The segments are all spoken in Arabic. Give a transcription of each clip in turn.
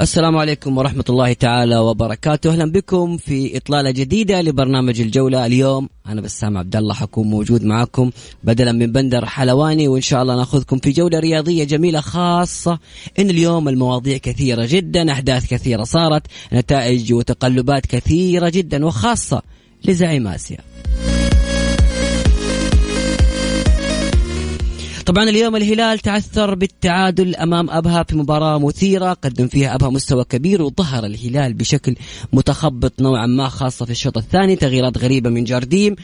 السلام عليكم ورحمة الله تعالى وبركاته. أهلا بكم في إطلالة جديدة لبرنامج الجولة اليوم. أنا بسام عبد الله حكون موجود معكم بدلا من بندر حلواني وإن شاء الله نأخذكم في جولة رياضية جميلة خاصة. إن اليوم المواضيع كثيرة جدا أحداث كثيرة صارت نتائج وتقلبات كثيرة جدا وخاصة لزعيم آسيا. طبعا اليوم الهلال تعثر بالتعادل أمام أبها في مباراة مثيرة قدم فيها أبها مستوى كبير وظهر الهلال بشكل متخبط نوعا ما خاصة في الشوط الثاني تغييرات غريبة من جارديم.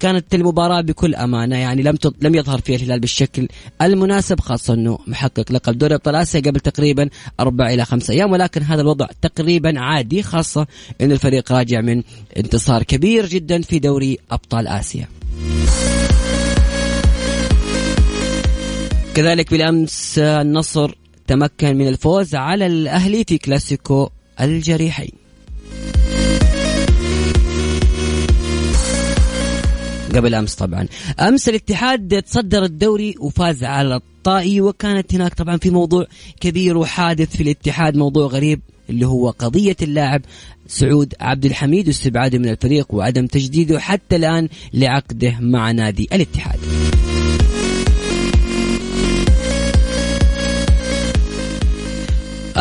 كانت المباراة بكل أمانة يعني لم لم يظهر فيها الهلال بالشكل المناسب خاصة أنه محقق لقب دوري أبطال آسيا قبل تقريبا أربع إلى خمسة أيام ولكن هذا الوضع تقريبا عادي خاصة انه الفريق راجع من انتصار كبير جدا في دوري أبطال آسيا. كذلك بالأمس النصر تمكن من الفوز على الأهلي في كلاسيكو الجريحين. قبل أمس طبعا. أمس الاتحاد تصدر الدوري وفاز على الطائي وكانت هناك طبعا في موضوع كبير وحادث في الاتحاد موضوع غريب اللي هو قضية اللاعب سعود عبد الحميد واستبعاده من الفريق وعدم تجديده حتى الآن لعقده مع نادي الاتحاد.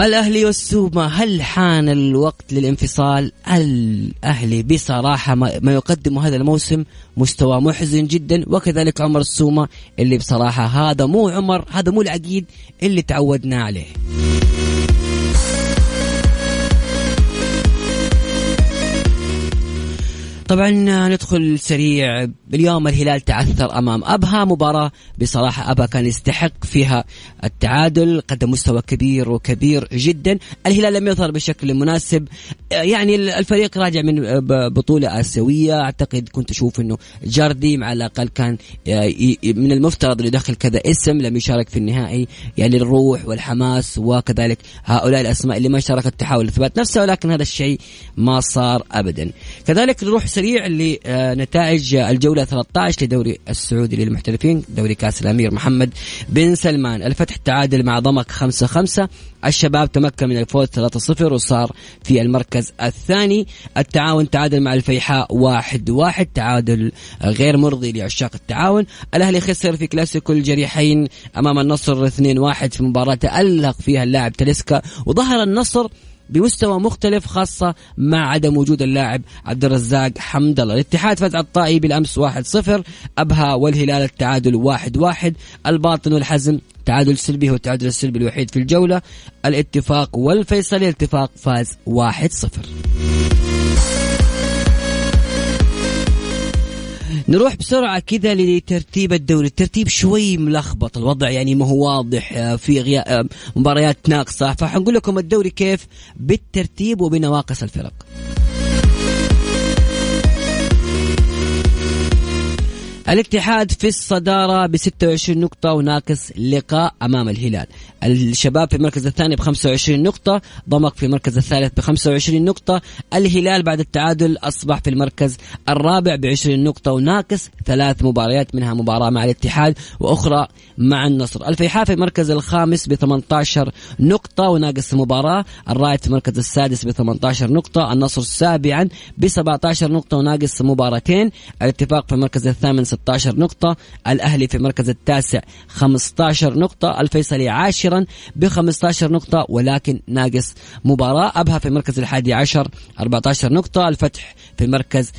الأهلي والسومة هل حان الوقت للانفصال؟ الأهلي بصراحة ما يقدمه هذا الموسم مستوى محزن جدا وكذلك عمر السومة اللي بصراحة هذا مو عمر هذا مو العقيد اللي تعودنا عليه. طبعا ندخل سريع. اليوم الهلال تعثر أمام أبها. مباراة بصراحة أبها كان يستحق فيها التعادل. قدم مستوى كبير وكبير جدا. الهلال لم يظهر بشكل مناسب. يعني الفريق راجع من بطولة آسيوية. أعتقد كنت أشوف إنه جاردي على الأقل كان من المفترض انه يدخل كذا اسم لم يشارك في النهائي. يعني الروح والحماس وكذلك هؤلاء الأسماء اللي ما شاركت تحاول اثبات نفسها. ولكن هذا الشيء ما صار ابدا. كذلك نروح سريع لنتائج الجولة 13 لدوري السعودي للمحترفين دوري كأس الأمير محمد بن سلمان. الفتح تعادل مع ضمك 5 5 الشباب تمكن من الفوز 3-0 وصار في المركز الثاني. التعاون تعادل مع الفيحاء 1 1 تعادل غير مرضي لعشاق التعاون. الأهلي خسر في كلاسيكو الجريحين أمام النصر 2 1 في مباراة تالق فيها اللاعب تلسكا وظهر النصر بمستوى مختلف خاصة مع عدم وجود اللاعب عبد الرزاق حمد الله الاتحاد فاز على الطائي بالأمس 1-0 أبها والهلال التعادل 1-1 الباطن والحزم تعادل سلبي هو التعادل السلبي الوحيد في الجولة. الاتفاق والفيصلي الاتفاق فاز 1-0 نروح بسرعة كذا لترتيب الدوري. الترتيب شوي ملخبط. الوضع يعني ما هو واضح في غياب مباريات ناقصة. فحنقول لكم الدوري كيف بالترتيب وبنواقص الفرق. الاتحاد في الصدارة ب 26 نقطة وناقص لقاء أمام الهلال. الشباب في المركز الثاني ب 25 نقطة ضمك في المركز الثالث ب 25 نقطة الهلال بعد التعادل أصبح في المركز الرابع ب 20 نقطة وناقص ثلاث مباريات منها مباراة مع الاتحاد وأخرى مع النصر. الفيحاء في المركز الخامس ب 18 نقطة وناقص مباراة الرائد في المركز السادس ب 18 نقطة النصر سابعا ب 17 نقطة وناقص مباراتين الاتفاق في المركز الثامن 16 نقطة الأهلي في المركز التاسع 15 نقطة الفيصلي عاشرا ب 15 نقطة ولكن ناقص مباراة. أبها في المركز الحادي عشر 14 نقطة الفتح في المركز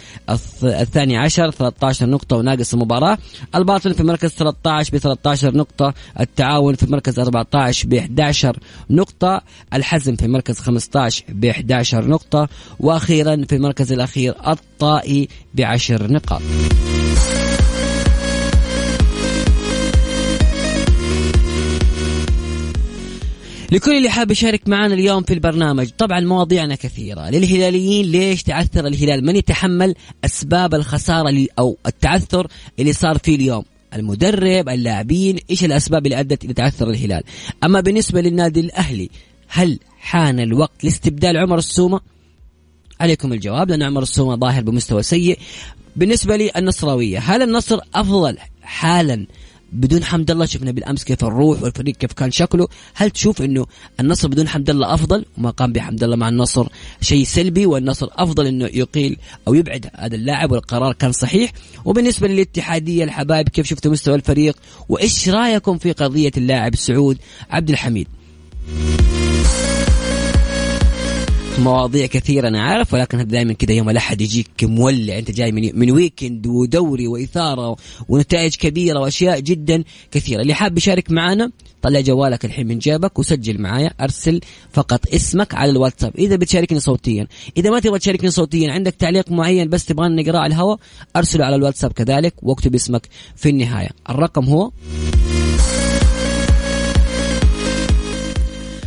الثاني عشر 13 نقطة وناقص مباراة. الباطن في المركز 13 ب 13 نقطة التعاون في المركز 14 ب 11 نقطة الحزم في المركز 15 ب 11 نقطة وأخيرا في المركز الأخير الطائي بعشر نقاط. لكل اللي حاب يشارك معنا اليوم في البرنامج. طبعا مواضيعنا كثيرة. للهلاليين ليش تعثر الهلال؟ من يتحمل أسباب الخسارة أو التعثر اللي صار فيه اليوم؟ المدرب اللاعبين إيش الأسباب اللي أدت إلى تعثر الهلال؟ أما بالنسبة للنادي الأهلي هل حان الوقت لاستبدال عمر السومة؟ عليكم الجواب لأن عمر السومة ظاهر بمستوى سيء. بالنسبة لي النصراويه هل النصر أفضل حالا بدون حمد الله شفنا بالأمس كيف الروح والفريق كيف كان شكله. هل تشوف إنه النصر بدون حمد الله أفضل؟ وما قام بحمد الله مع النصر شيء سلبي والنصر أفضل إنه يقيل أو يبعد هذا اللاعب والقرار كان صحيح. وبالنسبة للاتحادية الحبايب كيف شفتوا مستوى الفريق؟ وإيش رأيكم في قضية اللاعب سعود عبد الحميد؟ مواضيع كثيرة أنا عارف ولكن دائما كذا يوم الأحد يجيك مولع. أنت جاي من من ويكند ودوري وإثارة ونتائج كبيرة وأشياء جدا كثيرة. اللي حاب يشارك معنا طلع جوالك الحين من جيبك وسجل معايا. أرسل فقط اسمك على الواتساب. إذا بتشاركني صوتيا إذا ما تبغى تشاركني صوتيا عندك تعليق معين بس تبغى نقراه على الهواء أرسله على الواتساب كذلك واكتب اسمك في النهاية. الرقم هو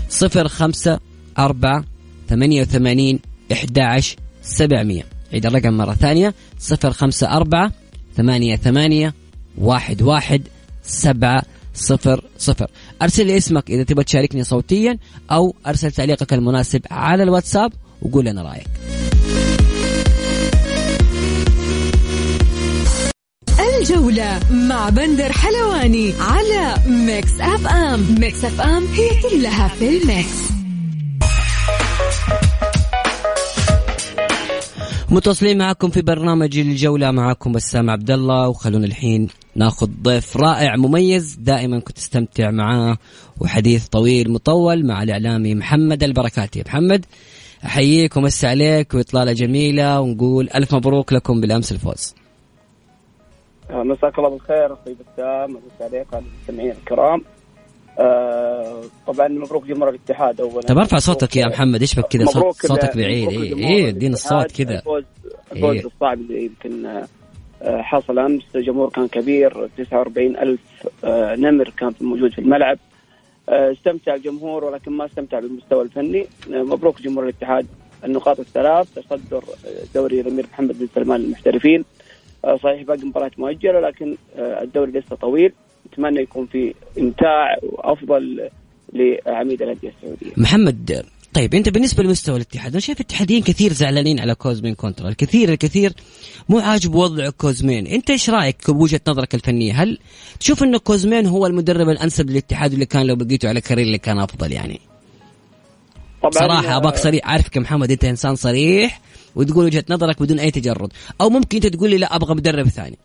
صفر خمسة أربعة 88 11 700 عيد الرقم مرة ثانية 054 88 11 7 صفر صفر. أرسل لي اسمك إذا تبغى تشاركني صوتيا أو أرسل تعليقك المناسب على الواتساب وقول لنا رأيك. الجولة مع بندر حلواني على Mix FM. Mix FM هي كلها في ال mix. متواصلين معكم في برنامج الجولة معكم بسام عبد الله وخلونا الحين ناخذ ضيف رائع مميز دائما كنت استمتع معاه وحديث طويل مطول مع الإعلامي محمد البركاتي محمد أحييك ومسي عليك وإطلالة جميلة ونقول ألف مبروك لكم بالأمس الفوز. مساك الله بالخير أخوي بسام عليك وعلى المستمعين الكرام. آه طبعا مبروك جمهور الاتحاد اولا. طب أرفع صوتك يا محمد إيش بك كذا؟ صوت صوتك بعيد. اي اي ادينا الصوت كذا. الفوز الفوز إيه. الصعب اللي يمكن آه، حصل أمس. جمهور كان كبير 49 ألف آه، نمر كان موجود في الملعب. استمتع الجمهور ولكن ما استمتع بالمستوى الفني. مبروك جمهور الاتحاد. النقاط الثلاث تصدر دوري الأمير محمد بن سلمان للمحترفين صحيح باقي مباراة مؤجلة لكن الدوري لسه طويل. نتمنى يكون في إمتاع وأفضل لعميد الأندية السعودية. محمد طيب أنت بالنسبة لمستوى الاتحاد أنا شايف الاتحاديين كثير زعلانين على كوزمين كونترا الكثير الكثير مو عاجب وضع كوزمين. أنت إيش رأيك بوجهة نظرك الفنية؟ هل تشوف انه كوزمين هو المدرب الأنسب للاتحاد اللي كان لو بقيته على كاريلي اللي كان أفضل يعني؟ طبعا صراحة ابغاك صريح. عارفك يا محمد أنت إنسان صريح وتقول وجهة نظرك بدون أي تجرد. أو ممكن أنت تقول لي لا أبغى مدرب ثاني.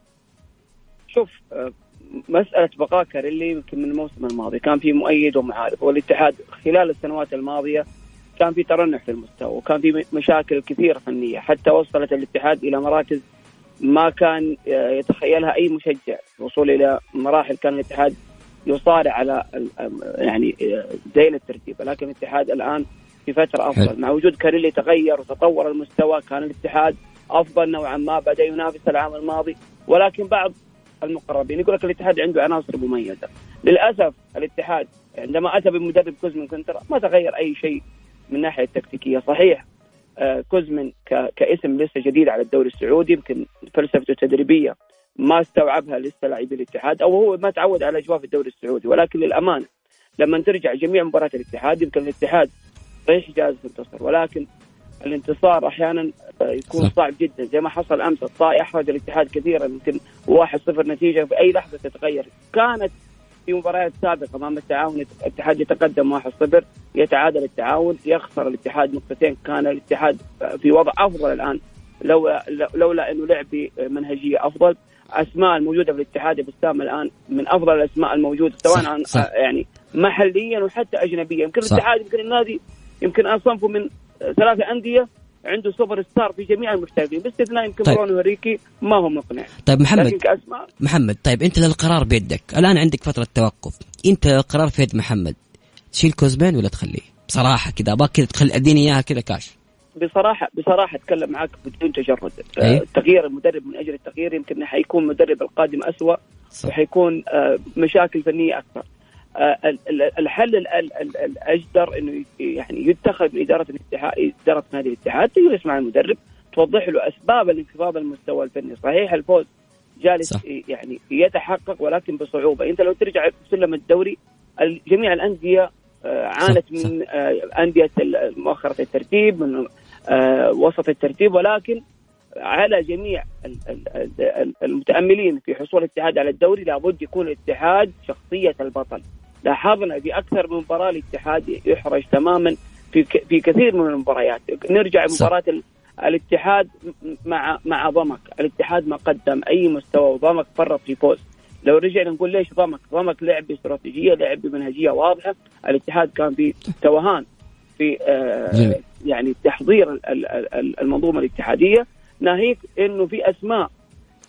شوف مسألة بقاء كاريلي يمكن من الموسم الماضي. كان في مؤيد ومعارض والاتحاد خلال السنوات الماضية كان في ترنح في المستوى وكان في مشاكل كثيرة فنية. حتى وصلت الاتحاد إلى مراكز ما كان يتخيلها أي مشجع. الوصول إلى مراحل كان الاتحاد يصارع على يعني زين الترتيب. لكن الاتحاد الآن في فترة أفضل. مع وجود كاريلي تغير وتطور المستوى كان الاتحاد أفضل نوعا ما. بدأ ينافس العام الماضي. ولكن بعض المقربين. يقول لك الاتحاد عنده عناصر مميزة. للأسف الاتحاد عندما أتى بمدرب كوزمن كنترا ما تغير أي شيء من الناحيه التكتيكيه صحيح آه كوزمن كاسم لسه جديد على الدوري السعودي يمكن فلسفته التدريبية ما استوعبها لسه لاعبي الاتحاد أو هو ما تعود على أجواء في الدوري السعودي. ولكن للامانه لما ترجع جميع مباريات الاتحاد يمكن الاتحاد صحيح جاهز ينتصر ولكن الانتصار أحيانا يكون صعب جدا. زي ما حصل أمس الطائي احرج الاتحاد كثيرا يمكن 1-0 نتيجة في أي لحظة تتغير كانت في مباريات سابقة أمام التعاون الاتحاد يتقدم 1-0 يتعادل التعاون يخسر الاتحاد نقطتين كان الاتحاد في وضع أفضل الآن لولا لولا أنه لعب بمنهجية أفضل أسماء الموجودة في الاتحاد بسام الآن من أفضل الأسماء الموجودة سواء صح عن صح. يعني محليا وحتى اجنبيا يمكن. الاتحاد يمكن النادي يمكن أصنفه من ثلاثة أندية عنده super star في جميع المحترفين باستثناء يمكن طيب. برونو هنريكي ما هو مقنع. طيب محمد. لكن محمد طيب أنت القرار بيدك. الآن عندك فترة توقف. أنت القرار في يد محمد. تشيل كوزبين ولا تخليه؟ بصراحة كذا ابغاك كذا تخلي أديني إياها كذا كاش. بصراحه بصراحة أتكلم معك بدون تجرد. أي. آه، تغيير المدرب من أجل التغيير يمكن حيكون المدرب القادم صح. وحيكون آه، مشاكل فنية أكثر ال- ال- الحل ال- ال- ال- الأجدر إنه يعني يتخذ من إدارة الاتحاد إدارة نادي الاتحاد تجلس مع المدرب توضح له أسباب الانخفاض المستوى الفني صحيح الفوز جالس صح. يعني يتحقق ولكن بصعوبة أنت لو ترجع سلم الدوري ال- جميع الأندية آه، عانت صح. من آه، أندية مؤخرة الترتيب من آه، وسط الترتيب ولكن على جميع ال- ال- ال- المتأملين في حصول الاتحاد على الدوري لابد يكون الاتحاد شخصية البطل لاحظنا في أكثر من مباراة الاتحاد يحرج تماما في في كثير من المباريات. نرجع. مباراة ال- الاتحاد مع مع ضمك. الاتحاد ما قدم أي مستوى وضمك فرط في فوز. لو رجعنا نقول ليش ضمك؟ ضمك لعب باستراتيجيه لعب بمنهجية واضحة. الاتحاد كان في توهان في آه. يعني تحضير ال- ال- ال- المنظومة الاتحادية. ناهيك إنه في أسماء.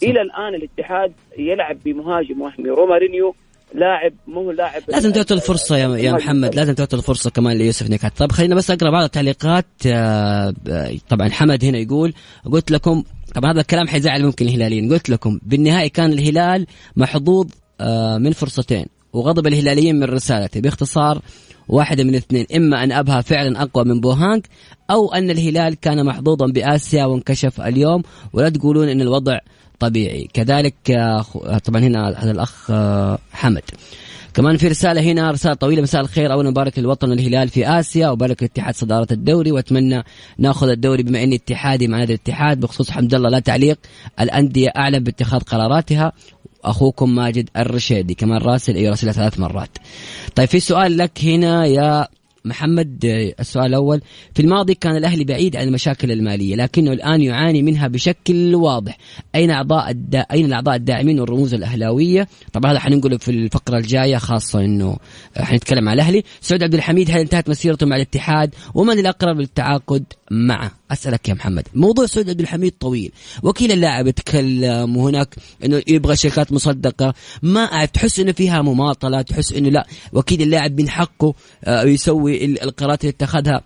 إلى الآن الاتحاد يلعب بمهاجم وهمي رومارينيو لاعب مو لاعب. لازم تعطي الفرصة يا يا محمد لازم تعطي الفرصة كمان ليوسف نكات طب خلينا بس أقرأ بعض التعليقات آه، ب- طبعا حمد هنا يقول قلت لكم طبعا هذا الكلام حيزعل ممكن الهلاليين. قلت لكم بالنهائي كان الهلال محظوظ آه، من فرصتين وغضب الهلاليين من رسالتي باختصار واحدة من اثنين إما أن أبها فعلا أقوى من بوهانج أو أن الهلال كان محظوظا بآسيا وانكشف اليوم. ولا تقولون أن الوضع طبيعي. كذلك آه، خ- طبعا هنا هذا الأخ آه، حمد. كمان في رسالة هنا رسالة طويلة مساء الخير أولا مبارك للوطن الهلال في آسيا وبارك الاتحاد صدارة الدوري وأتمنى نأخذ الدوري بما إني اتحادي مع نادي الاتحاد بخصوص حمد الله لا تعليق الأندية أعلم باتخاذ قراراتها أخوكم ماجد الرشيدي كمان راسل أي راسل ثلاث مرات. طيب في سؤال لك هنا يا محمد آه، السؤال الأول. في الماضي كان الأهلي بعيد عن المشاكل المالية لكنه الآن يعاني منها بشكل واضح. أين أعضاء الدا... أين الأعضاء الداعمين والرموز الأهلاوية؟ طبعا هذا حننقله في الفقرة الجاية خاصة أنه حنتكلم عن الأهلي. سعود عبد الحميد هل انتهت مسيرته مع الاتحاد؟ ومن الأقرب للتعاقد؟ معه أسألك يا محمد موضوع سعود عبد الحميد طويل. وكيل اللاعب يتكلم وهناك أنه يبغى شركات مصدقة. ما أعرف تحس أنه فيها مماطلة تحس أنه لا. وكيل اللاعب من حقه آه، يسوي ال- القرارات اللي اتخذها.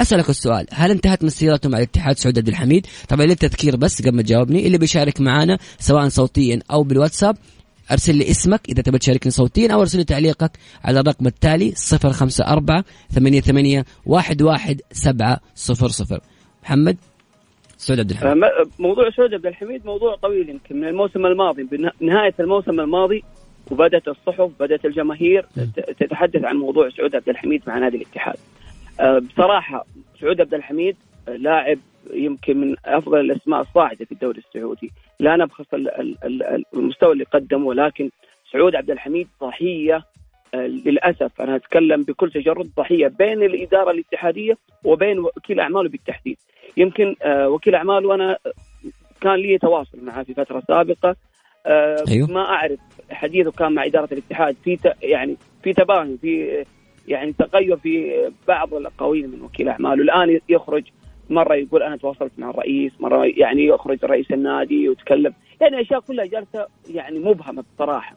أسألك السؤال هل انتهت مسيرته مع الاتحاد سعود عبد الحميد؟ طبعا للتذكير بس قبل ما تجاوبني اللي بيشارك معنا سواء صوتيا أو بالواتساب أرسل لي اسمك إذا تبي تشاركني صوتيا أو أرسل لي تعليقك على الرقم التالي 054 88 11700 محمد؟ سعود عبد الحميد. م- موضوع سعود عبد الحميد موضوع طويل يمكن من الموسم الماضي بنها- نهاية الموسم الماضي وبدأت الصحف بدأت الجماهير تتحدث عن موضوع سعود عبد الحميد مع نادي الاتحاد. آه، بصراحة سعود عبد الحميد لاعب يمكن من أفضل الأسماء الصاعدة في الدوري السعودي، لا نبخس ال- ال- ال- المستوى اللي قدمه ولكن سعود عبد الحميد ضحية آه، للأسف أنا أتكلم بكل تجرد ضحية بين الإدارة الاتحادية وبين وكيل أعماله بالتحديد. يمكن آه، وكيل أعماله أنا كان لي تواصل معه في فترة سابقة آه، أيوه. ما أعرف حديثه كان مع إدارة الاتحاد في يعني في تباين في يعني تغير في بعض الأقاويل من وكيل أعماله الآن يخرج مرة يقول أنا تواصلت مع الرئيس مرة يعني يخرج رئيس النادي ويتكلم. يعني أشياء كلها جالسة يعني مبهمه بصراحة.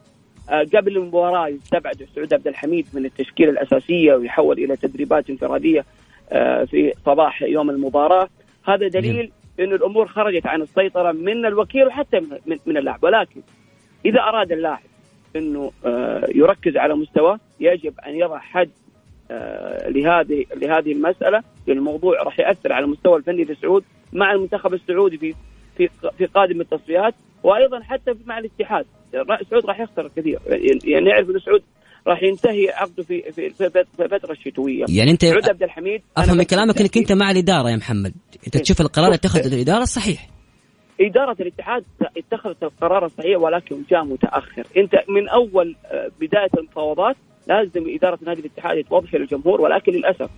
آه، قبل المباراة يستبعد سعود عبد الحميد من التشكيلة الأساسية ويحول إلى تدريبات انفرادية آه، في صباح يوم المباراة. هذا دليل انه الأمور خرجت عن السيطرة من الوكيل وحتى من- اللاعب. ولكن إذا أراد اللاعب إنه آه، يركز على مستواه يجب أن يضع حد لهذه لهذه المسألة. الموضوع راح يأثر على المستوى الفني لسعود مع المنتخب السعودي في في في قادم التصفيات وأيضا حتى مع الاتحاد. سعود راح يخسر كثير. يعني نعرف انه سعود راح ينتهي عقده في في في في الفترة الشتويه يعني أنت سعود عبد الحميد أفهم من كلامك إنك أنت مع الإدارة يا محمد. أنت تشوف القرار اللي اتخذه الإدارة الصحيح. إدارة الاتحاد اتخذت القرار الصحيح ولكن جاء متأخر. أنت من أول آه، بداية المفاوضات لازم إدارة نادي الاتحاد توضح للجمهور ولكن للأسف يعني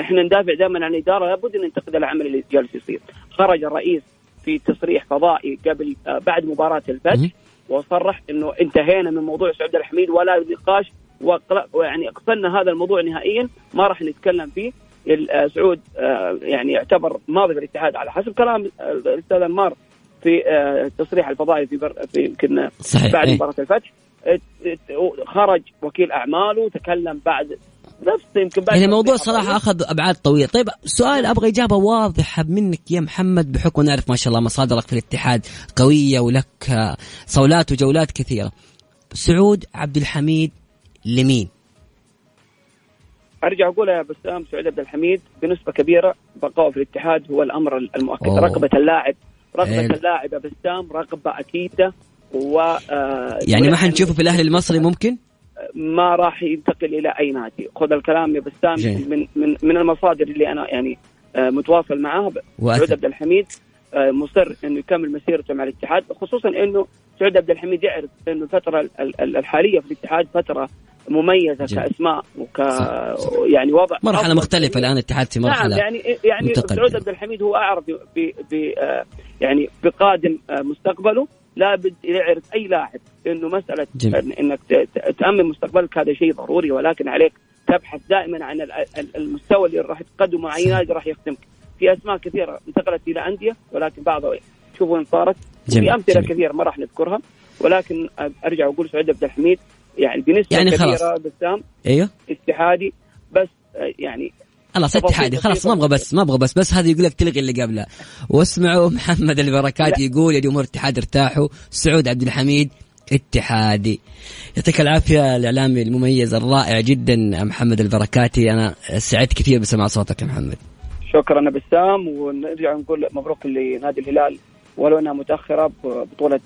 إحنا ندافع دائما عن الإدارة لابد أن ننتقد العمل اللي جالس يصير خرج الرئيس في تصريح فضائي قبل آه، بعد مباراة الفتح. وصرح إنه انتهينا من موضوع سعود الحميد ولا نقاش ويعني اقفلنا هذا الموضوع نهائيا ما راح نتكلم فيه آه، سعود آه، يعني يعتبر ماضي بالاتحاد على حسب كلام الأستاذ أنمار في التصريح الفضائي في بر في يمكن بعد إيه. مباراة الفتح خرج وكيل أعماله تكلم بعد نفس يمكن بعد يعني الموضوع تصريح صراحة أخذ أبعاد طويلة. طيب سؤال أبغى إجابة واضحة منك يا محمد بحكم نعرف ما شاء الله مصادرك في الاتحاد قوية ولك صولات وجولات كثيرة. سعود عبد الحميد لمين؟ أرجع أقول يا بسام سعود عبد الحميد بنسبة كبيرة بقائه في الاتحاد هو الأمر المؤكد. أوه. رغبة اللاعب رغبة حلو. اللاعب يا بسام رغبة أكيدة و آه، يعني ما حنشوفه في الأهلي المصري ممكن؟ ما راح ينتقل إلى أي نادي خذ الكلام يا بسام. من من من المصادر اللي أنا يعني آه، متواصل معاها. سعود عبد الحميد آه، مصر إنه يكمل مسيرته مع الاتحاد خصوصا إنه سعود عبد الحميد يعرف إنه الفترة ال- ال- الحالية في الاتحاد فترة مميزة جيد. كأسماء وك صح. يعني وضع مرحلة أفضل مختلفة الآن الاتحاد في مرحلة نعم يعني يعني. سعود عبد الحميد هو أعرف ب ب آه، يعني بقادم مستقبله لابد يعرف أي لاعب إنه مسألة جميل. إنك تأمن مستقبلك هذا شيء ضروري ولكن عليك تبحث دائما عن ال- ال- المستوى اللي راح تقدمه اي. نادي راح يخدمك في أسماء كثيرة انتقلت إلى أندية ولكن بعضها شوفوا وين صارت جميل. في أمثلة جميل. كثيرة ما راح نذكرها ولكن أرجع وأقول سعود عبد الحميد يعني بنسبة يعني كبيرة خلاص. بسام أيوه اتحادي بس يعني خلاص اتحادي خلاص. ما أبغى بس ما أبغى بس بس هذا يقول لك تلغي اللي قبله. واسمعوا محمد البركات. يقول يا جمهور الاتحاد ارتاحوا. سعود عبد الحميد اتحادي. يعطيك العافية الإعلامي المميز الرائع جدا محمد البركاتي أنا سعدت كثير بسمع صوتك يا محمد. شكرا بسام ونرجع نقول مبروك لنادي الهلال. ولو أنها متأخرة ببطوله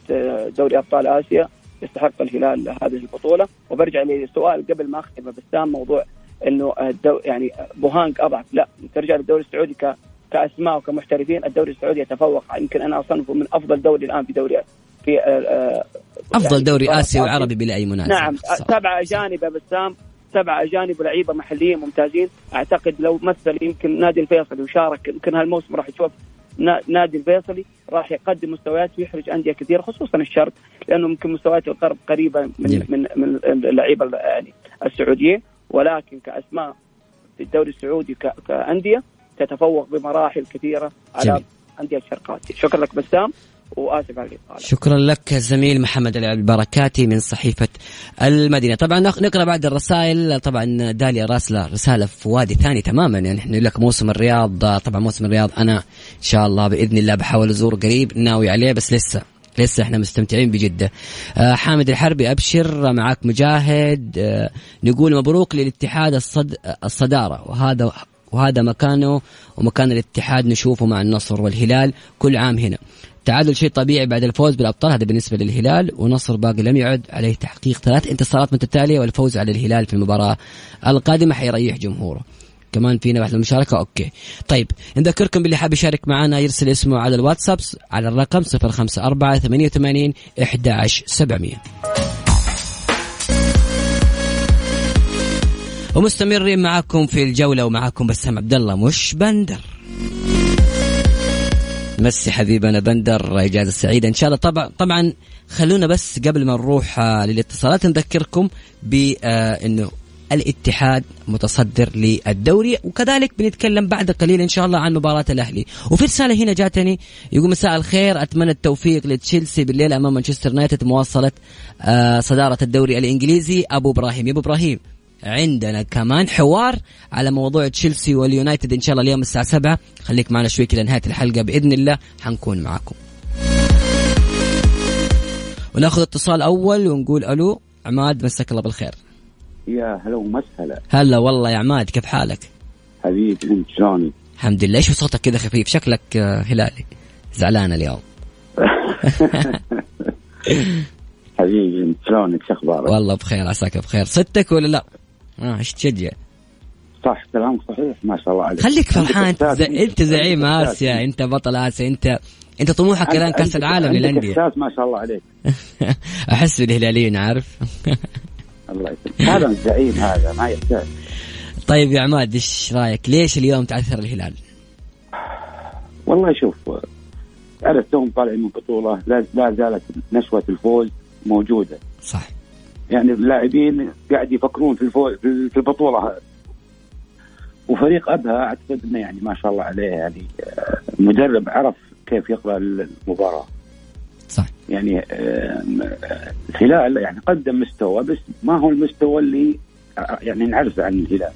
دوري أبطال آسيا يستحق الهلال هذه البطولة. وبرجع لسؤال قبل ما أختم بسام موضوع إنه الدو يعني بوهانج اضعف لا ترجع للدوري السعودي ك كأسماء وكمحترفين الدوري السعودي يتفوق يمكن أنا أصنفه من أفضل دوري الآن في دوري في آه، أفضل يعني دوري آسيوي آسيا. وعربي بلا أي منازع نعم صح. سبعة أجانب يا بسام سبعة أجانب ولاعيبة محليين ممتازين أعتقد لو مثل يمكن نادي الفيصلي وشارك يمكن هالموسم راح تشوف نا- نادي الفيصلي راح يقدم مستويات ويحرج أندية كثير خصوصا الشرق لأنه يمكن مستويات الغرب قريبة من جميل. من من اللعيبة يعني السعوديين ولكن كأسماء في الدوري السعودي ك- كأندية تتفوق بمراحل كثيرة على جميل. أندية الشرقات. شكرا لك بسام وآسف على الإطالة. شكرا لك زميل محمد البركاتي من صحيفة المدينة. طبعا نق- نقرأ بعد الرسائل. طبعا داليا راسلة رسالة في وادي ثاني تماما. يعني إحنا لك موسم الرياض. طبعا موسم الرياض أنا إن شاء الله بإذن الله بحاول أزور قريب. ناوي عليه بس لسه. لسه إحنا مستمتعين بجدة. آه حامد الحربي أبشر معك مجاهد. آه نقول مبروك للاتحاد الصد الصدارة. وهذا وهذا مكانه ومكان الاتحاد نشوفه مع النصر والهلال كل عام هنا. تعادل شيء طبيعي بعد الفوز بالأبطال هذا بالنسبة للهلال ونصر باقي لم يعد عليه تحقيق ثلاث انتصارات متتالية والفوز على الهلال في المباراة القادمة حيريح جمهوره. كمان فينا بعد المشاركة أوكي. طيب نذكركم باللي حاب يشارك معنا يرسل اسمه على الواتساب على الرقم 054 88 11700 ومستمرين معاكم في الجولة ومعاكم بسام عبد الله مش بندر. مسي حبيبنا بندر اجازه سعيده إن شاء الله طبعا طبعا خلونا بس قبل ما نروح آه، للاتصالات نذكركم بانه الاتحاد متصدر للدوري وكذلك بنتكلم بعد قليل إن شاء الله عن مباراة الأهلي. وفي رسالة هنا جاتني يقول مساء الخير أتمنى التوفيق لتشيلسي بالليل أمام مانشستر يونايتد مواصلة آه، صدارة الدوري الإنجليزي. أبو إبراهيم يا أبو إبراهيم عندنا كمان حوار على موضوع تشيلسي واليونايتد إن شاء الله اليوم الساعة 7 خليك معنا شوي كذا نهايه الحلقة بإذن الله حنكون معكم وناخذ اتصال أول ونقول ألو عماد مساك الله بالخير. يا هلا ومسهلا. هلا والله يا عماد كيف حالك؟ حبيبي أنت شلونك؟ الحمد لله. إيش صوتك كذا خفيف؟ شكلك آه، هلالي. زعلان اليوم. حبيبي أنت شلونك؟ شو أخبارك؟ والله بخير عساك بخير. صدتك ولا لا؟ آه إيش تشجع؟ صح كلامك صحيح ما شاء الله عليك. خليك فرحان. انت, إحساس، زي... إنت زعيم آسيا. أنت بطل آسيا أنت أنت طموحك الآن كأس العالم للأندية. ما شاء الله عليك. أحس بالهلاليين عارف؟ الله يسلمك هذا الزعيم هذا ما يحتاج. طيب يا عماد إيش رأيك؟ ليش اليوم تعثر الهلال؟ والله شوف على توم طالعين من بطولة لا, زالت نشوة الفوز موجودة. صح. يعني اللاعبين قاعد يفكرون في الفوز في البطولة. هذه. وفريق أبها أعتقد إنه يعني ما شاء الله عليه يعني آه، مدرب عرف كيف يقرأ المباراة. صح. يعني آه، الهلال يعني قدم مستوى بس ما هو المستوى اللي آه، يعني نعرفه عن الهلال.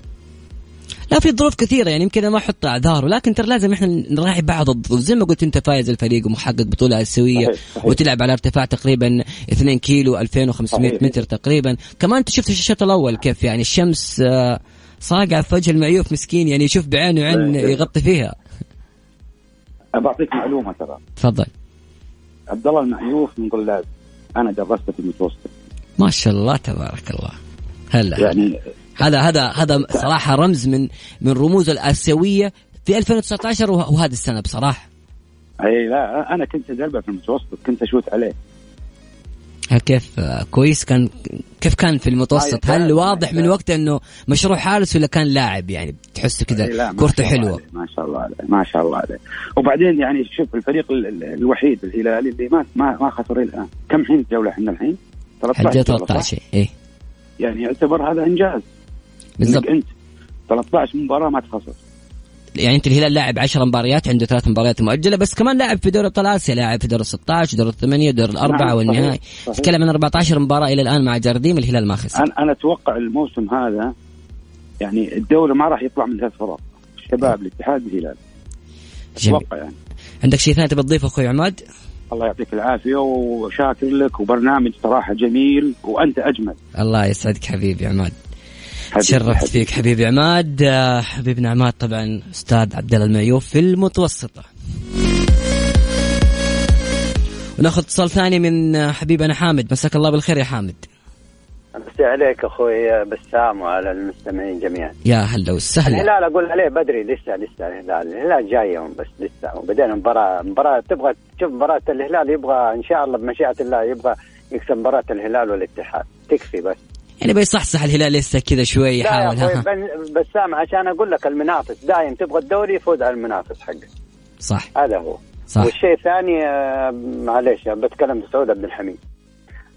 لا في ظروف كثيرة يعني يمكن ما أحط أعذار ولكن ترى لازم إحنا نراعي بعض الظروف. زي ما قلت أنت فايز الفريق ومحقق بطولة صحيح، صحيح. وتلعب على ارتفاع تقريبا 2 كيلو 2500 صحيح. متر تقريبا. كمان أنت شفت الشوط الأول كيف يعني الشمس آه، صاقعة في وجه المعيوف مسكين يعني يشوف بعينه عين. يغطي فيها. بعطيك معلومة ترى. تفضل. عبد الله المعيوف من طلاب أنا درسته في المتوسط ما شاء الله تبارك الله. هلا. يعني هذا هذا هذا صراحة رمز من من رموز الآسيوية في 2019 وه- وهذه السنة بصراحة. أي لا أنا كنت ادربه في المتوسط كنت اشوت عليه. كيف آه، كويس؟ كان كيف كان في المتوسط؟ ما هل يحتاج- واضح من يحتاج. وقته إنه مشروع حارس ولا كان لاعب؟ يعني تحسه كذا ما كورته حلوة. ما شاء الله عليه ما شاء الله عليه. وبعدين يعني شوف الفريق ال- ال- الوحيد الهلالي اللي ما ما ما خسر الآن. كم حين جوله إحنا الحين؟ 13 حجة جولة، صح؟ 13 إيه. يعني يعتبر هذا إنجاز. بالضبط. أنت 13 مباراة ما تخسر. يعني انت الهلال لاعب 10 مباريات عنده ثلاث مباريات مؤجلة بس كمان لاعب في دوري ابطال آسيا لاعب في دور ال 16 دور الثمانية دور الأربعة نعم، والنهائي. تتكلم عن 14 مباراة إلى الآن مع جارديم الهلال ما خسر. أنا أنا أتوقع الموسم هذا يعني الدوري ما راح يطلع من ثلاث فرق الشباب الاتحاد الهلال. أتوقع يعني. عندك شيء ثاني تبي تضيفه أخوي عماد؟ الله يعطيك العافية وشاكر لك وبرنامج صراحة جميل وأنت أجمل. الله يسعدك حبيبي عماد. تشرفت. فيك حبيبي عماد. آه، حبيبنا عماد طبعا أستاذ عبد الله المعيوف في المتوسطة. وناخذ اتصال ثاني من آه، حبيبنا حامد. مساك الله بالخير يا حامد. امسي عليك أخوي بسام وعلى المستمعين جميعا. يا هلا وسهلا. الهلال أقول عليه بدري لسه لسه الهلال. الهلال جاي يوم بس لسه. وبعدين مباراة مباراة تبغى تشوف مباراة الهلال يبغى إن شاء الله بمشيئة الله يبغى يكسب مباراة الهلال والاتحاد. تكفي بس. يعني بيصحصح الهلال لسه كذا شوي يحاول ها. بسام عشان أقول لك المنافس دايم تبغى الدوري يفوز على المنافس حقه. صح. هذا هو. صح. والشيء الثاني آه، معليش بتكلم سعود عبد الحميد.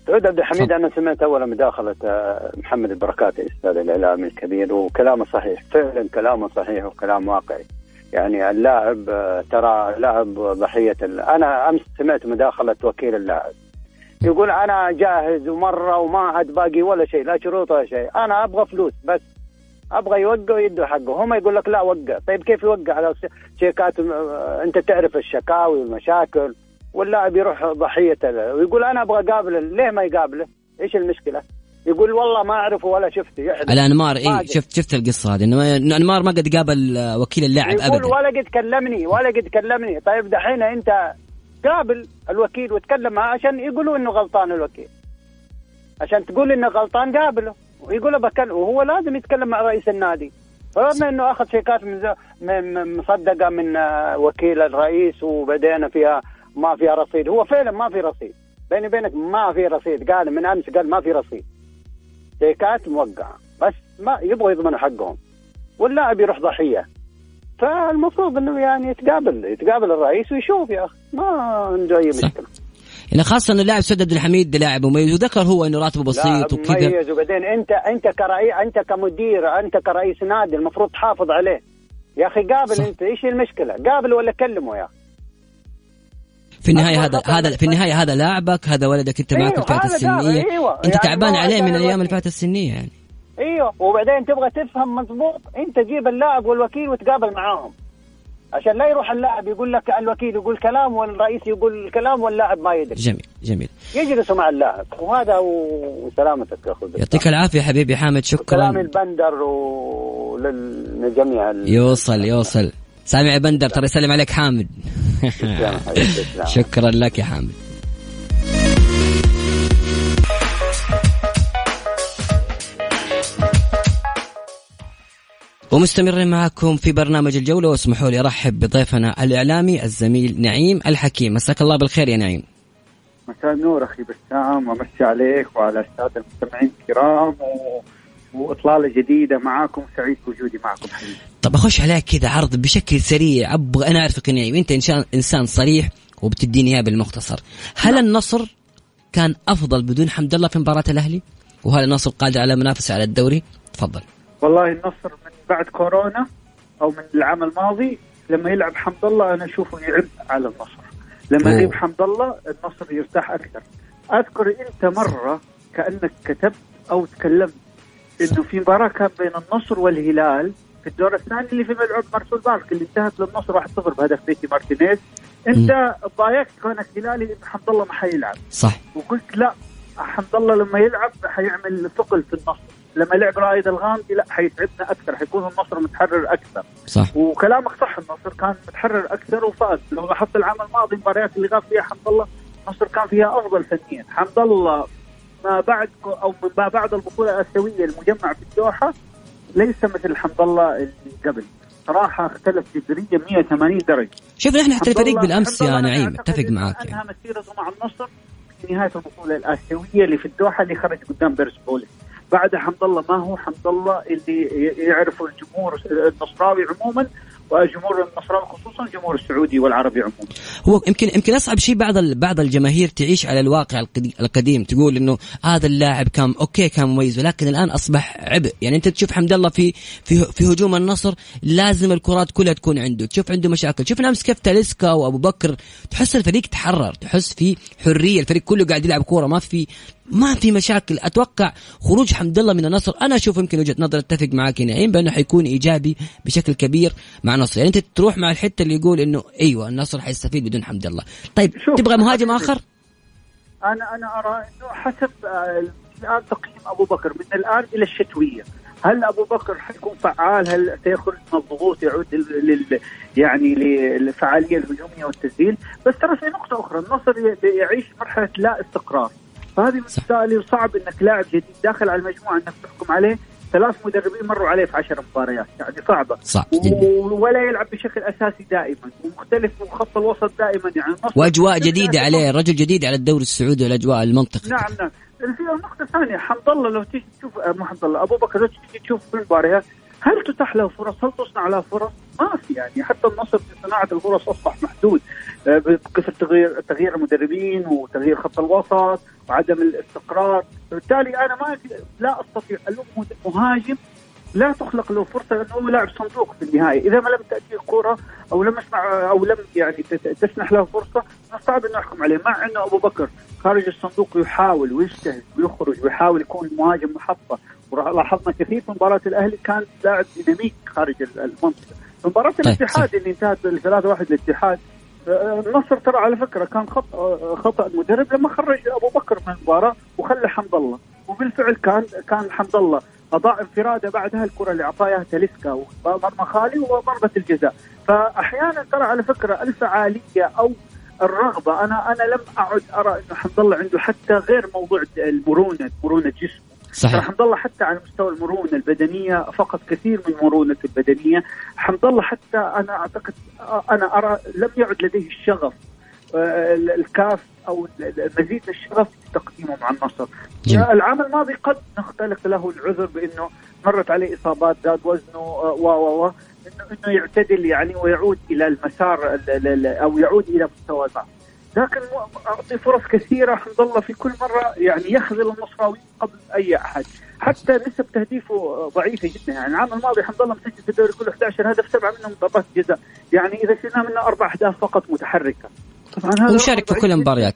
سعود عبد الحميد. أنا سمعت اول مداخلة آه، محمد البركاتي الأستاذ الإعلامي الكبير وكلامه صحيح فعلا كلامه صحيح وكلام واقعي. يعني اللاعب آه، ترى لاعب ضحية أنا أمس سمعت مداخلة وكيل اللاعب. يقول أنا جاهز ومرة وما عاد باقي ولا شيء لا شروط ولا شيء. أنا أبغى فلوس بس. أبغى يوقع ويده حقه. هم يقول لك لا وقع. طيب كيف يوقع؟ على شيكات آه، أنت تعرف الشكاوي والمشاكل واللاعب يروح ضحيه ويقول أنا أبغى أقابله. ليه ما يقابله؟ إيش المشكلة؟ يقول والله ما أعرفه ولا شفته. على أنمار ما اي. شفت شفت القصة هذه؟ انه أنمار ما قد قابل وكيل اللاعب يقول ابدا. ولا قد كلمني ولا قد كلمني. طيب دحين أنت قابل الوكيل وتكلم معاه عشان يقولوا إنه غلطان الوكيل. عشان تقول إنه غلطان قابله. ويقول بكلم وهو لازم يتكلم مع رئيس النادي. رغم إنه أخذ شيكات من- مصدقة من آه، وكيل الرئيس وبدينا فيها ما فيها رصيد. هو فعلا ما في رصيد. بيني وبينك ما في رصيد. قال من أمس قال ما في رصيد. شيكات موقعة. بس ما يبغوا يضمنوا حقهم. واللاعب يروح ضحية. فالمفروض إنه يعني يتقابل يتقابل الرئيس ويشوف يا أخي. ما عنده اي. مشكلة. يعني خاصة إنه اللاعب سعد عبد الحميد لاعب مميز وذكر هو إنه راتبه بسيط وكذا. مميز وبعدين أنت أنت كرئيس أنت كمدير أنت كرئيس نادي المفروض تحافظ عليه. يا أخي قابل صح. أنت إيش المشكلة؟ قابل ولا كلمه يا أخي. في النهاية هذا هذا في النهاية هذا لاعبك هذا ولدك أنت معك أيوه، الفئات السنية. أيوه. أنت يعني تعبان عليه من أيام. الفئات السنية يعني. إيوه وبعدين تبغى تفهم مضبوط أنت جيب اللاعب والوكيل وتقابل معاهم. عشان لا يروح اللاعب يقول لك الوكيل يقول كلام والرئيس يقول كلام واللاعب ما يدري. جميل جميل. يجلسوا مع اللاعب. وهذا وسلامتك يا أخوي يعطيك العافية حبيبي حامد كلام شكرا البندر وللجميع يوصل يوصل. سامع بندر ترى يسلم عليك حامد. شكرا لك يا حامد. ومستمرين معكم في برنامج الجولة واسمحوا لي أرحب بضيفنا الإعلامي الزميل نعيم الحكيم. مساك الله بالخير يا نعيم. مساء النور أخي بسام وأمسي عليك وعلى الساده المستمعين الكرام و... وإطلالة جديدة معاكم سعيد بوجودي معكم. حبيبي طب أخش عليك كذا عرض بشكل سريع. أبغى أنا أعرفك يا نعيم أنت إنسان إنسان صريح وبتديني اياها بالمختصر هل النصر كان أفضل بدون حمد الله في مباراة الأهلي؟ وهل النصر قادر على منافسه على الدوري؟ تفضل. والله النصر بعد كورونا أو من العام الماضي لما يلعب حمد الله أنا أشوفه يعب على النصر. لما. يغيب حمد الله النصر يرتاح أكثر. أذكر أنت مرة كأنك كتبت أو تكلمت إنه في مباراة كان بين النصر والهلال في الدور الثاني اللي في ملعب مرسول بارك اللي انتهت للنصر 1-0 بهدف بيتي مارتينيز. أنت ضايقت كونك هلالي انه حمد الله ما حيلعب. صح. وقلت لا حمد الله لما يلعب حيعمل ثقل في النصر. لما لعب رائد الغامدي لا حيتعبنا أكثر حيكون النصر متحرر أكثر. صح. وكلامك صح النصر كان متحرر أكثر وفاز. لو لاحظت العام الماضي المباريات اللي غاب فيها حمد الله النصر كان فيها أفضل فنيا. حمد الله ما بعد أو ما بعد البطولة الآسيوية المجمع في الدوحه ليس مثل حمد الله اللي قبل. صراحة اختلف جذريا 180 درجة. شوف نحن حتى الفريق بالأمس يا أنا نعيم أتفق إنه معك يعني. مسيرته مع النصر في نهاية البطولة الآسيوية اللي في الدوحه اللي خرج قدام بيرسبوليس بعد حمد الله ما هو حمد الله اللي يعرفه الجمهور النصراوي عموما وجمهور النصراوي خصوصا الجمهور السعودي والعربي عموما. هو يمكن يمكن أصعب شيء بعض بعض الجماهير تعيش على الواقع القدي- القديم تقول إنه هذا اللاعب كان أوكي كان مميز ولكن الآن أصبح عبء. يعني أنت تشوف حمد الله في في في هجوم النصر لازم الكرات كلها تكون عنده. تشوف عنده مشاكل. شوف أمس كيف تاليسكا وأبو بكر تحس الفريق تحرر تحس في حرية الفريق كله قاعد يلعب كورة ما في ما في مشاكل. أتوقع خروج حمد الله من النصر أنا أشوف يمكن وجهة نظر أتفق معك نعيم بانه حيكون إيجابي بشكل كبير مع النصر يعني أنت تروح مع الحتة اللي يقول إنه أيوه النصر حيستفيد بدون حمد الله. طيب تبغى مهاجم آخر؟ أنا أنا أرى إنه حسب آه، الآن تقييم أبو بكر من الآن إلى الشتوية هل أبو بكر حيكون فعال؟ هل سيخرج من الضغوط يعود لل يعني للفعاليه الهجوميه والتسجيل؟ بس ترى في نقطة أخرى النصر يعيش مرحلة لا استقرار. فهذه من. السائل صعب إنك لاعب جديد داخل على المجموعة إنك تحكم عليه. ثلاث مدربين مروا عليه في عشر مباريات. يعني صعبة. صعب جدا. و- ولا يلعب بشكل أساسي دائما. ومختلف وخط الوسط دائما. يعني وأجواء جديدة عليه رجل جديد على الدوري السعودي والأجواء المنطقة نعم نعم. في نقطة ثانية حمد الله لو تيجي تشوف آه، مو حمد الله أبو بكر لو تيجي تشوف في المباريات هل تتاح له فرص؟ هل تصنع له فرص؟ ما في يعني حتى النصر في صناعة الفرص أصبح محدود. آه، بكثرة تغيير تغيير المدربين وتغيير خط الوسط وعدم الاستقرار، بالتالي أنا ما لا أستطيع ألوم مهاجم لا تخلق له فرصة لأنه هو لاعب صندوق في النهايه، إذا ما لم تاتيه الكرة أو لم يسمع أو لم يعني تسنح له فرصة صعب انه نحكم عليه، مع أنه أبو بكر خارج الصندوق يحاول ويجتهد ويخرج ويحاول يكون مهاجم محطة، ولاحظنا كثير في مباراة الأهلي كان لاعب ديناميك خارج ال- المنطقة. في مباراة طيب، الاتحاد اللي انتهت 3-1 للاتحاد آه، النصر ترى على فكرة كان خطا آه، خطأ. المدرب لما خرج أبو بكر من المباراة وخلى حمد الله وبالفعل كان كان حمد الله أضاع انفراده بعدها الكرة اللي أعطاها تاليسكا ومرمى خالي وضربة الجزاء. فأحيانا ترى على فكرة الفعاليه أو الرغبة. أنا أنا لم أعد أرى انه حمد الله عنده حتى غير موضوع المرونه مرونة جسمه. صحيح. حمد الله حتى على مستوى المرونة البدنية فقد كثير من مرونة البدنية. حمد الله حتى أنا أعتقد أنا أرى لم يعد لديه الشغف آه، الكاف أو مزيد الشغف في تقديمه مع النصر. جميل. العام الماضي قد نختلق له العذر بأنه مرت عليه إصابات زاد وزنه آه، و و و انه يعتدل يعني ويعود إلى المسار ال- ال- ال- أو يعود إلى مستوى الضعف لكن أعطي فرص كثيرة حمد الله في كل مرة يعني يخذل النصراوي قبل أي أحد. حتى نسب تهديفه ضعيفة جدا. يعني العام الماضي حمد الله مسجل في الدوري كله 11 هدف سبعة منهم ضربات جزاء. يعني إذا شلنا منه أربع أهداف فقط متحركة. طبعا. هذا ومشارك في كل المباريات.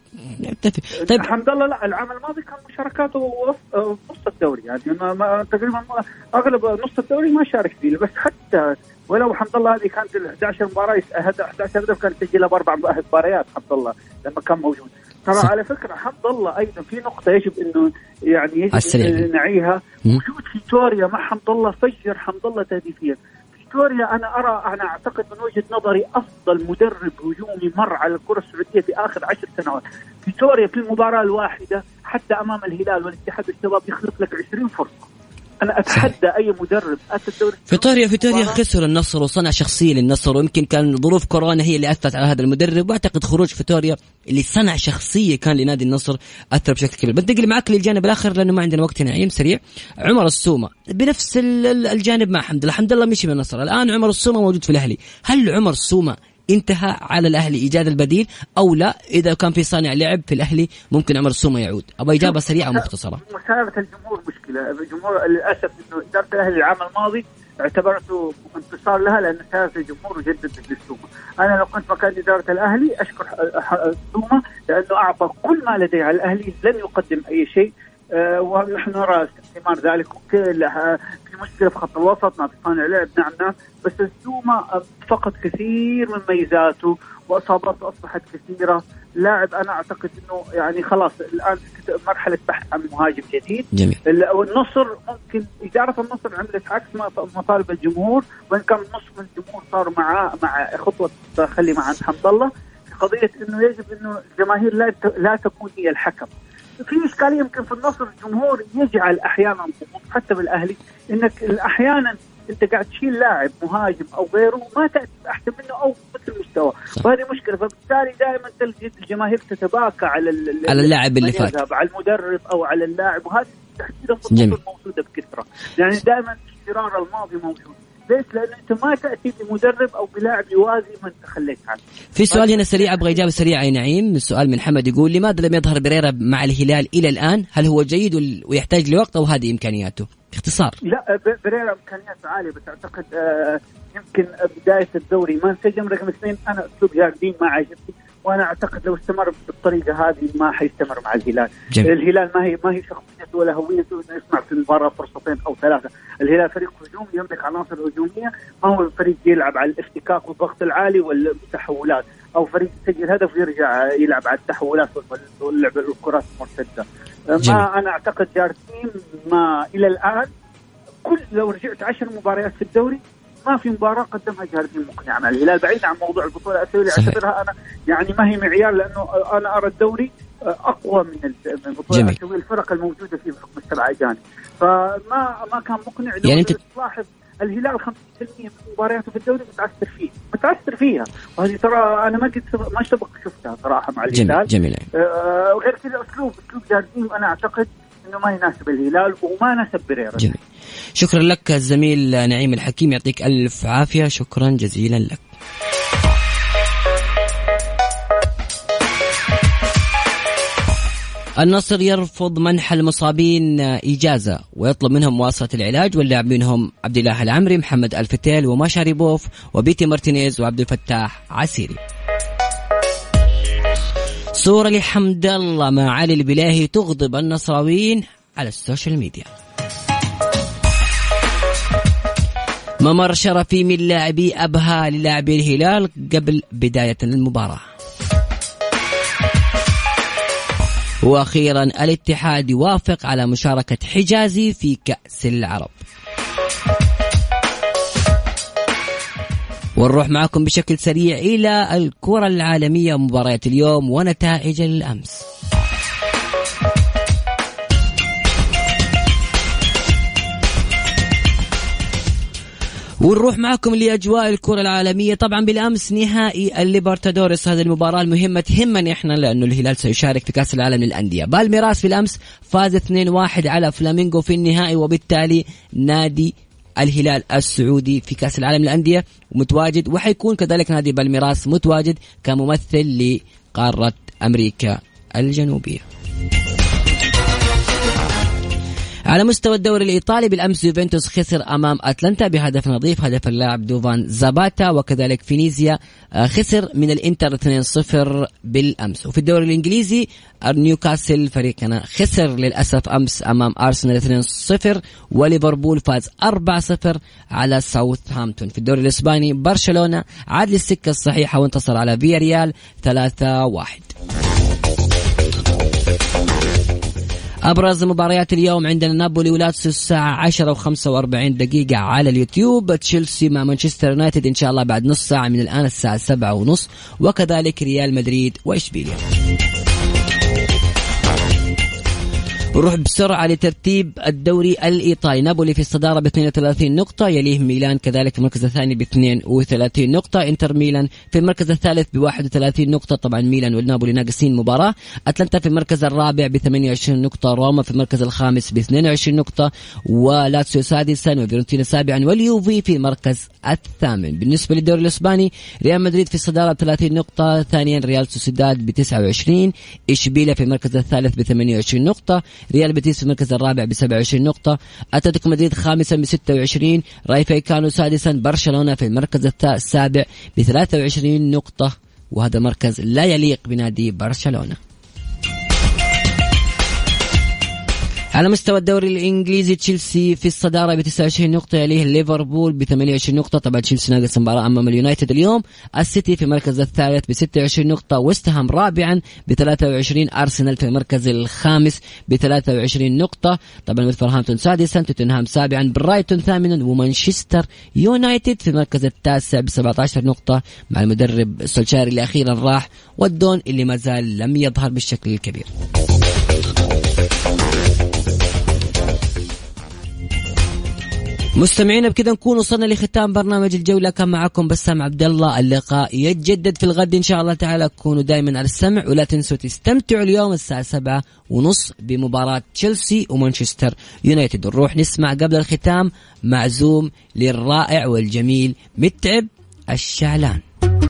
طيب. الحمد لله لا العام الماضي كان مشاركاته وسط- آه، نص الدوري. يعني ما تقريبا أغلب نص الدوري ما شارك فيه بس حتى ولو حمد الله هذه كانت ال 11 مباراة يس- هد- 11 هدف كان يسجلها باربع مباريات حمد الله لما كان موجود ترى. على فكرة حمد الله أيضا في نقطة يجب إنه يعني يجب. إن نعيها. وجود فيتوريا مع حمد الله فجر حمد الله تهديفيا فيتوريا أنا أرى أنا أعتقد من وجهة نظري أفضل مدرب هجومي مر على الكرة السعودية في آخر عشر سنوات فيتوريا في المباراة الواحدة حتى أمام الهلال والاتحاد والشباب يخلق لك 20 فرصة أنا أتحدى أي مدرب. اتى الدوري فيتوريا فيتوريا. خسر النصر وصنع شخصية للنصر ويمكن كان ظروف كورونا هي اللي أثرت على هذا المدرب. وأعتقد خروج فيتوريا اللي صنع شخصية كان لنادي النصر أثر بشكل كبير. بنتقل معك للجانب الآخر لأنه ما عندنا وقت نعيم سريع. عمر السومة. بنفس ال- ال- الجانب مع حمد الله حمد الله مشي من النصر. الآن عمر السومة موجود في الأهلي. هل عمر السومة انتهى على الأهلي إيجاد البديل أو لا. إذا كان في صانع لعب في الأهلي ممكن عمر السومه يعود. أبغى إجابة سريعة ومختصره مساله الجمهور مشكلة. الجمهور للأسف إنه إدارة الأهلي العام الماضي اعتبرته انتصار لها لأن سالت الجمهور وجددت للسومه، أنا لو كنت مكان إدارة الأهلي أشكر السومه لأنه أعطى كل ما لديه على الأهلي لم يقدم أي شيء. ونحن نرى ثمار ذلك في مشكلة في خط الوسط ما في صانع لعب نعم نعم بس السومه فقد كثير من ميزاته وإصاباته أصبحت كثيرة. لاعب أنا أعتقد إنه يعني خلاص الآن مرحلة بحث عن مهاجم جديد. جميل. والنصر ممكن إدارة النصر عملت عكس مطالب الجمهور. وإن كان نص من الجمهور صار مع مع خطوة خلي مع حمد الله قضية إنه يجب إنه الجماهير لا لا تكون هي الحكم. في اشكاليه يمكن في النصر الجمهور يجعل أحيانا حتى بالأهلي إنك أحيانا أنت قاعد تشيل لاعب مهاجم أو غيره ما تاتي أحسن منه أو مثل مستوى وهذه مشكلة. فبالتالي دائما تجد الجماهير تتباكى على على اللاعب اللي فات. على المدرب أو على اللاعب. وهذه تحديدا موجودة بكثرة. يعني دائما اشترار الماضي موجود. ليش؟ لأن أنت ما تأتي بمدرب أو بلاعب يوازي من تخليت عنه. في سؤال هنا سريع أبغى إجابة سريعة يا نعيم، السؤال من حمد يقول لماذا لم يظهر بريرا مع الهلال إلى الآن؟ هل هو جيد ويحتاج لوقت أو هذه إمكانياته؟ باختصار. لا بريرا إمكانياته عالية بس أعتقد آه يمكن بداية الدوري ما انسجم رقم اثنين أنا أسلوب جاردين ما عجبني وأنا أعتقد لو استمر بالطريقة هذه ما حيستمر مع الهلال. جميل. الهلال ما هي ما هي شخصيته ولا هويته إنه يصنع في المباراة فرصتين أو ثلاثة. الهلال فريق هجومي يملك عناصر هجومية ما هو فريق يلعب على الافتكاك والضغط العالي والتحولات أو فريق يسجل هدف ويرجع يلعب على التحولات واللعب الكرات المرتدة. ما أنا أعتقد جارتين ما إلى الآن كل لو رجعت عشر مباريات في الدوري ما في مباراة قدمها جاردين مقنعه مع الهلال بعيد عن موضوع البطولة الاسيويه أعتبرها أنا يعني ما هي معيار لأنه أنا أرى الدوري أقوى من البطوله الاسيويه الفرق الموجودة في حكم السبعه اجانب فما ما كان مقنع. يعني أنت تلاحظ الهلال 50% من مبارياته في الدوري متعثر فيه. متعثر فيها. وهذه ترى أنا ما قد ما سبق شفتها صراحة مع الهلال. جميل جميل. آه وغير كذا اسلوب أسلوب جاردين أنا أعتقد إنه ما يناسب الهلال وما ناسب بريرا جميل. شكرا لك الزميل نعيم الحكيم يعطيك ألف عافية. شكرا جزيلا لك. النصر يرفض منح المصابين إجازة ويطلب منهم مواصلة العلاج واللاعبين هم عبد الله العمري محمد آل فتيل وماشاري بوف وبيتي مارتينيز وعبد الفتاح عسيري. صورة لحمد الله مع علي البليهي تغضب النصراويين على ال social media. ممر شرفي من لاعبي أبها للاعبي الهلال قبل بداية المباراة. وأخيرا الاتحاد يوافق على مشاركة حجازي في كأس العرب. ونروح معكم بشكل سريع إلى الكرة العالمية مباريات اليوم ونتائج الأمس. ونروح معكم لأجواء الكرة العالمية. طبعا بالأمس نهائي الليبرتادوريس. هذه المباراة المهمة تهمني إحنا لأنه الهلال سيشارك في كأس العالم للأندية. بالميراس بالأمس فاز 2-1 على فلامينغو في النهائي وبالتالي نادي الهلال السعودي في كأس العالم للأندية متواجد وحيكون كذلك نادي بالميراس متواجد كممثل لقارة أمريكا الجنوبية. على مستوى الدوري الإيطالي بالأمس يوفنتوس خسر أمام أتلانتا بهدف نظيف هدف اللاعب دوفان زاباتا وكذلك فينيزيا آه، خسر من الإنتر 2-0 بالأمس. وفي الدوري الإنجليزي نيوكاسل فريقنا خسر للأسف أمس أمام أرسنال 2-0 وليفربول فاز 4-0 على ساوثهامبتون. في الدوري الإسباني برشلونة عاد للسكة الصحيحة وانتصر على فيا ريال 3-1 أبرز مباريات اليوم عندنا نابولي ولاتسيو الساعة 10 و45 دقيقة على اليوتيوب. تشيلسي مع مانشستر يونايتد إن شاء الله بعد نص ساعة من الآن الساعة 7 ونص. وكذلك ريال مدريد. واشبيليا نروح بسرعة لترتيب الدوري الإيطالي. نابولي في الصدارة ب 32 نقطة يليه ميلان كذلك في المركز الثاني ب 32 نقطة إنتر ميلان في المركز الثالث ب 31 نقطة. طبعا ميلان والنابولي ناقصين مباراة. أتلانتا في المركز الرابع ب 28 نقطة. روما في المركز الخامس ب 22 نقطة. ولاتسيو سادسا وفيرونتينا سابعا واليوفي في المركز الثامن. بالنسبة للدوري الإسباني ريال مدريد في الصدارة ب 30 نقطة. ثانيا ريال سوسيداد ب 29 إشبيليا في المركز الثالث ب 28 نقطة. ريال بيتيس في المركز الرابع ب 27 نقطة أتلتيكو مدريد خامسا ب 26 رايو فايكانو سادسا برشلونة في المركز السابع ب 23 نقطة وهذا مركز لا يليق بنادي برشلونة. على مستوى الدوري الإنجليزي تشيلسي في الصدارة ب 29 نقطة يليه ليفربول ب 28 نقطة. طبعا تشيلسي ناقص مباراة أمام اليونايتد اليوم. السيتي في المركز الثالث ب 26 نقطة. ويستهام رابعا ب 23 أرسنال في المركز الخامس ب 23 نقطة. طبعا ويلفرهامبتون سادسا توتنهام سابعا برايتون ثامنا ومانشستر يونايتد في المركز التاسع ب 17 نقطة. مع المدرب سولشاري اللي أخيرا راح والدون اللي ما زال لم يظهر بالشكل الكبير. مستمعينا بكذا نكون وصلنا لختام برنامج الجولة. كان معكم بسام عبد الله اللقاء يتجدد في الغد إن شاء الله تعالى. كونوا دائما على السمع ولا تنسوا تستمتعوا اليوم الساعة سبعة ونص بمباراة تشيلسي ومانشستر يونايتد. نروح نسمع قبل الختام معزوم للرائع والجميل متعب الشعلان.